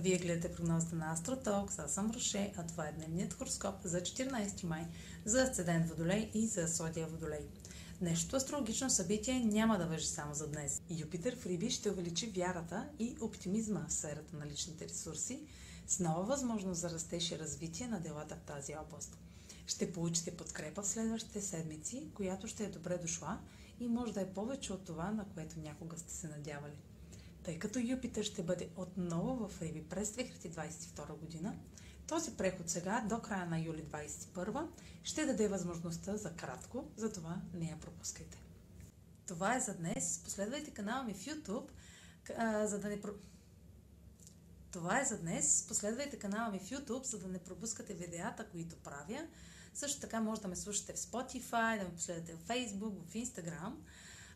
Вие гледате прогнозата на Астротокс, аз съм Роше, а това е дневният хороскоп за 14 май за Асцедент Водолей и за Сладия Водолей. Днешното астрологично събитие няма да въжи само за днес. Юпитер в Риби ще увеличи вярата и оптимизма в сферата на личните ресурси с нова възможност за растеж и развитие на делата в тази област. Ще получите подкрепа в следващите седмици, която ще е добре дошла и може да е повече от това, на което някога сте се надявали. Тъй като Юпитер ще бъде отново в Риби през 2022 година, този преход сега до края на юли 2021 ще даде възможността за кратко, затова не я пропускайте. Това е за днес. Последвайте канала ми в YouTube, за да не... Това е за днес. Последвайте канала ми в YouTube, за да не пропускате видеята, които правя. Също така може да ме слушате в Spotify, да ме последвате в Facebook, в Instagram.